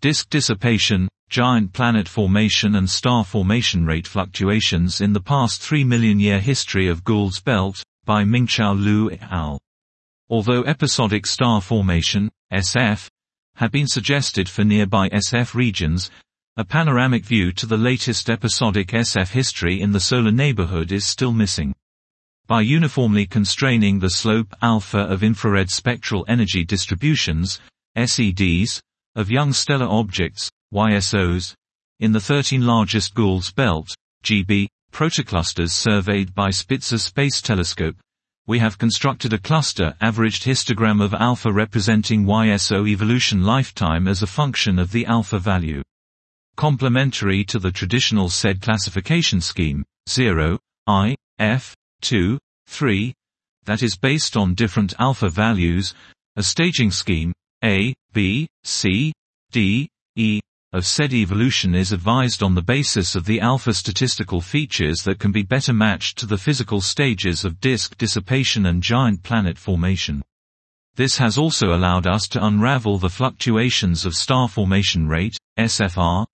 Disk dissipation, giant planet formation and star formation rate fluctuations in the past 3 million year history of Gould's belt, by Mingchao Liu et al. Although episodic star formation, SF, had been suggested for nearby SF regions, a panoramic view to the latest episodic SF history in the solar neighborhood is still missing. By uniformly constraining the slope alpha of infrared spectral energy distributions, SEDs, of young stellar objects, YSOs, in the 13 largest Gould's belt, GB, protoclusters surveyed by Spitzer Space Telescope, we have constructed a cluster averaged histogram of alpha representing YSO evolution lifetime as a function of the alpha value. Complementary to the traditional SED classification scheme, 0, I, F, 2, 3, that is based on different alpha values, a staging scheme, A, B, C, D, E, of SED evolution is advised on the basis of the alpha statistical features that can be better matched to the physical stages of disk dissipation and giant planet formation. This has also allowed us to unravel the fluctuations of star formation rate, SFR,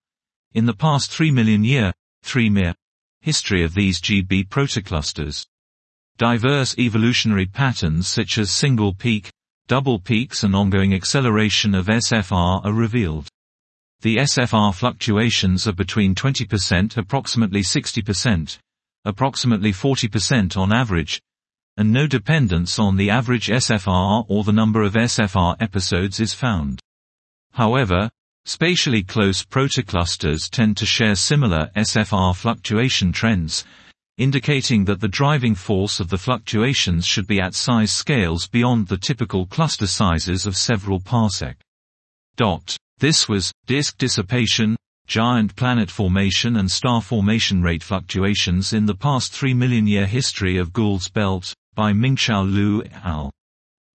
in the past 3 million year, 3 Myr, history of these GB protoclusters. Diverse evolutionary patterns such as single peak, double peaks and ongoing acceleration of SFR are revealed. The SFR fluctuations are between 20% approximately 60%, approximately 40% on average, and no dependence on the average SFR or the number of SFR episodes is found. However, spatially close protoclusters tend to share similar SFR fluctuation trends, indicating that the driving force of the fluctuations should be at size scales beyond the typical cluster sizes of several parsec. Dot. This was, disk dissipation, giant planet formation and star formation rate fluctuations in the past 3 million year history of Gould's belt, by Mingchao Liu et al.